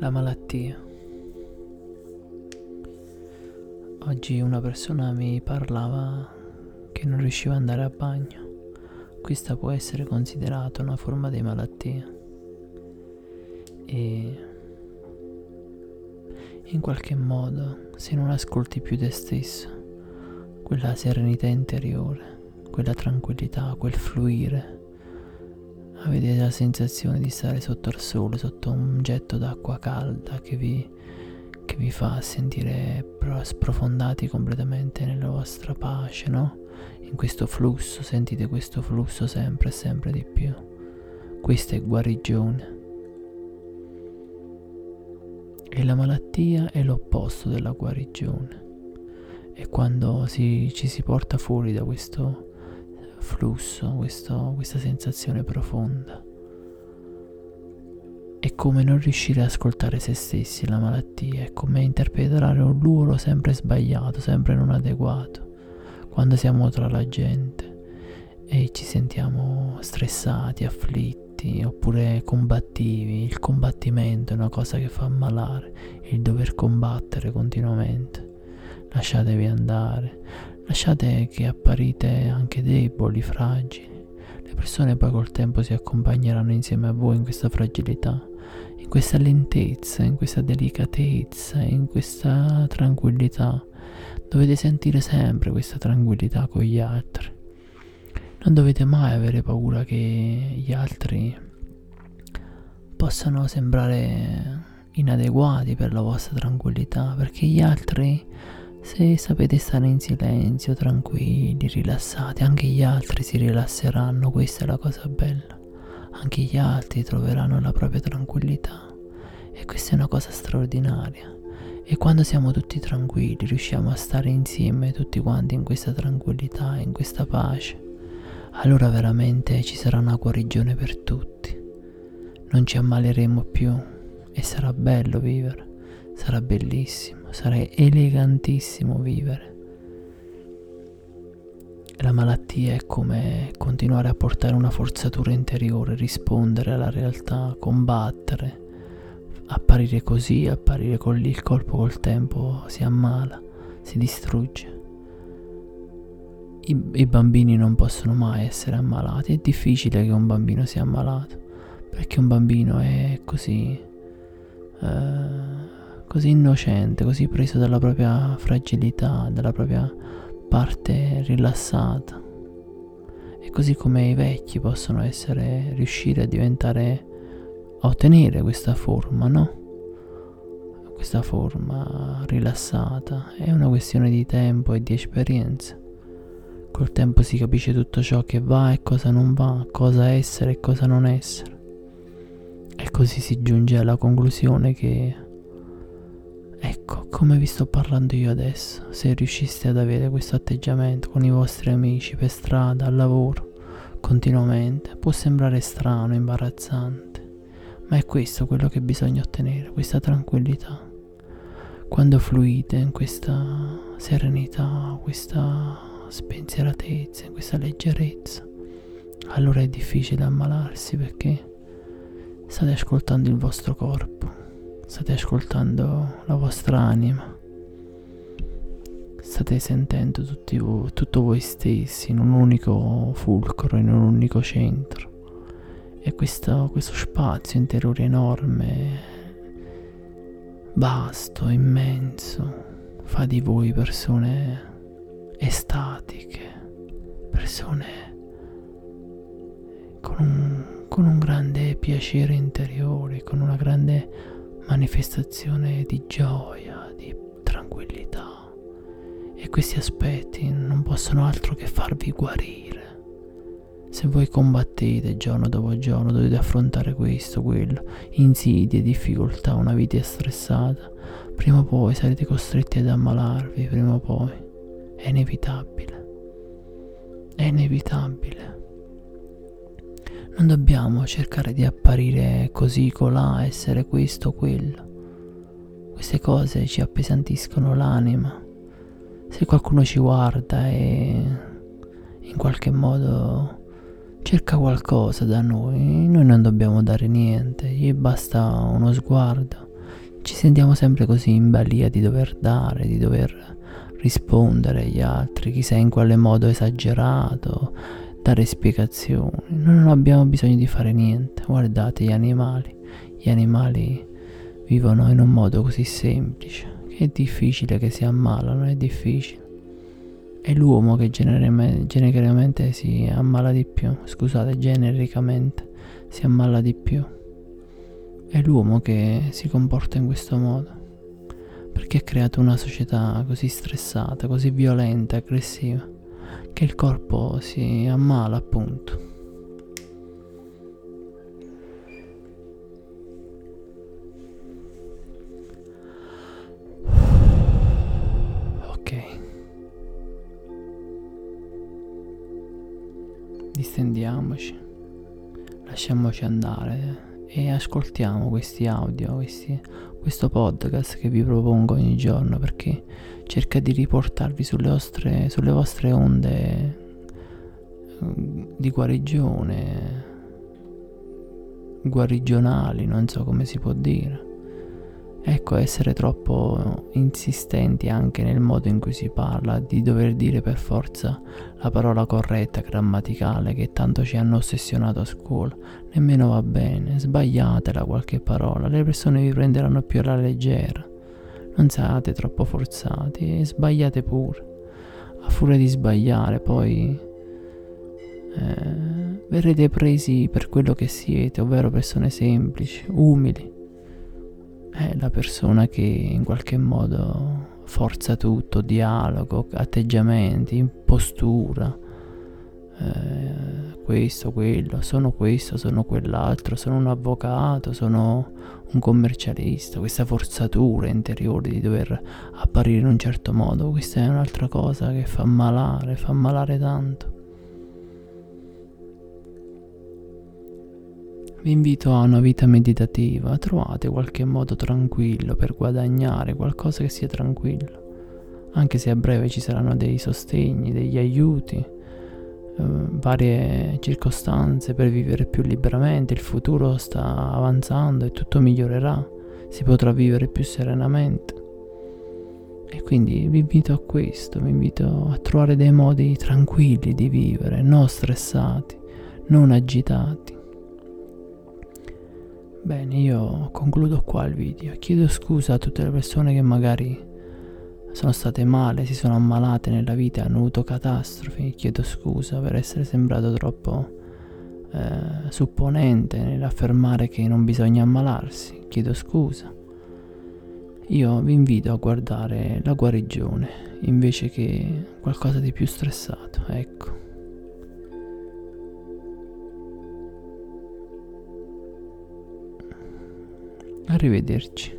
la malattia. Oggi una persona mi parlava che non riusciva ad andare a bagno. Questa può essere considerata una forma di malattia. E in qualche modo, se non ascolti più te stesso, quella serenità interiore, quella tranquillità, quel fluire, avete la sensazione di stare sotto il sole, sotto un getto d'acqua calda che vi, che vi fa sentire sprofondati completamente nella vostra pace, no? In questo flusso, sentite questo flusso sempre e sempre di più. Questa è guarigione. E la malattia è l'opposto della guarigione. E quando si, ci si porta fuori da questo flusso, questo, questa sensazione profonda. È come non riuscire ad ascoltare se stessi, la malattia, è come interpretare un ruolo sempre sbagliato, sempre non adeguato, quando siamo tra la gente e ci sentiamo stressati, afflitti oppure combattivi. Il combattimento è una cosa che fa ammalare, il dover combattere continuamente. Lasciatevi andare, Lasciate che apparite anche deboli, fragili. Le persone poi col tempo si accompagneranno insieme a voi in questa fragilità, in questa lentezza, in questa delicatezza, in questa tranquillità. Dovete sentire sempre questa tranquillità con gli altri. Non dovete mai avere paura che gli altri possano sembrare inadeguati per la vostra tranquillità, perché gli altri se sapete stare in silenzio, tranquilli, rilassati, anche gli altri si rilasseranno, questa è la cosa bella. Anche gli altri troveranno la propria tranquillità e questa è una cosa straordinaria. E quando siamo tutti tranquilli, riusciamo a stare insieme tutti quanti in questa tranquillità, in questa pace, allora veramente ci sarà una guarigione per tutti. Non ci ammaleremo più e sarà bello vivere, sarà bellissimo sarà elegantissimo vivere. La malattia è come continuare a portare una forzatura interiore, rispondere alla realtà, combattere, apparire così, apparire con lì, il colpo col tempo si ammala, si distrugge. I, I, bambini non possono mai essere ammalati, è difficile che un bambino sia ammalato, perché un bambino è così... Uh, così innocente, così preso dalla propria fragilità, dalla propria parte rilassata. E così come i vecchi possono essere, riuscire a diventare, a ottenere questa forma, no? Questa forma rilassata è una questione di tempo e di esperienza. Col tempo si capisce tutto ciò che va e cosa non va, cosa essere e cosa non essere. E così si giunge alla conclusione che Ecco, come vi sto parlando io adesso, se riusciste ad avere questo atteggiamento con i vostri amici per strada, al lavoro, continuamente, può sembrare strano, imbarazzante, ma è questo quello che bisogna ottenere, questa tranquillità. Quando fluite in questa serenità, questa spensieratezza, in questa leggerezza, allora è difficile ammalarsi perché state ascoltando il vostro corpo State ascoltando la vostra anima. State sentendo vo- tutto voi stessi in un unico fulcro, in un unico centro. E questo, questo spazio interiore enorme, vasto, immenso, fa di voi persone estatiche, persone con un, con un grande piacere interiore, con una grande manifestazione di gioia, di tranquillità. E questi aspetti non possono altro che farvi guarire. Se voi combattete giorno dopo giorno, dovete affrontare questo, quello, insidie, difficoltà, una vita stressata, prima o poi sarete costretti ad ammalarvi, prima o poi. È inevitabile. È inevitabile. Non dobbiamo cercare di apparire così colà, essere questo o quello. Queste cose ci appesantiscono l'anima. Se qualcuno ci guarda e in qualche modo cerca qualcosa da noi, noi non dobbiamo dare niente, gli basta uno sguardo. ci sentiamo sempre così in balia di dover dare, di dover rispondere agli altri, chissà in quale modo esagerato, dare spiegazioni. Non abbiamo bisogno di fare niente. Guardate gli animali. Gli animali vivono in un modo così semplice che è difficile che si ammalano, è difficile. È l'uomo che genericamente si ammala di più, scusate, genericamente si ammala di più. È l'uomo che si comporta in questo modo. Perché ha creato una società così stressata, così violenta, aggressiva, che il corpo si ammala appunto. Ok. Distendiamoci, lasciamoci andare e ascoltiamo questi audio, questi, questo podcast che vi propongo ogni giorno perché cerca di riportarvi sulle vostre, sulle vostre onde mm, di guarigione, guarigionali, non so come si può dire. Ecco, essere troppo insistenti anche nel modo in cui si parla, di dover dire per forza la parola corretta, grammaticale, che tanto ci hanno ossessionato a scuola, nemmeno va bene, sbagliatela qualche parola, le persone vi prenderanno più alla leggera. Non siate troppo forzati e sbagliate pure. A furia di sbagliare poi eh, verrete presi per quello che siete, ovvero persone semplici, umili è la persona che in qualche modo forza tutto, dialogo, atteggiamenti, postura, eh, questo, quello, sono questo, sono quell'altro, sono un avvocato, sono un commercialista, questa forzatura interiore di dover apparire in un certo modo, questa è un'altra cosa che fa malare, fa malare tanto. Vi invito a una vita meditativa, trovate qualche modo tranquillo per guadagnare qualcosa che sia tranquillo, anche se a breve ci saranno dei sostegni, degli aiuti, eh, varie circostanze per vivere più liberamente, il futuro sta avanzando e tutto migliorerà, si potrà vivere più serenamente. E quindi vi invito a questo, vi invito a trovare dei modi tranquilli di vivere, non stressati, non agitati. Bene, io concludo qua il video. Chiedo scusa a tutte le persone che magari sono state male, si sono ammalate nella vita, hanno avuto catastrofi. Chiedo scusa per essere sembrato troppo eh, supponente nell'affermare che non bisogna ammalarsi. Chiedo scusa. Io vi invito a guardare la guarigione invece che qualcosa di più stressato, ecco. Arrivederci.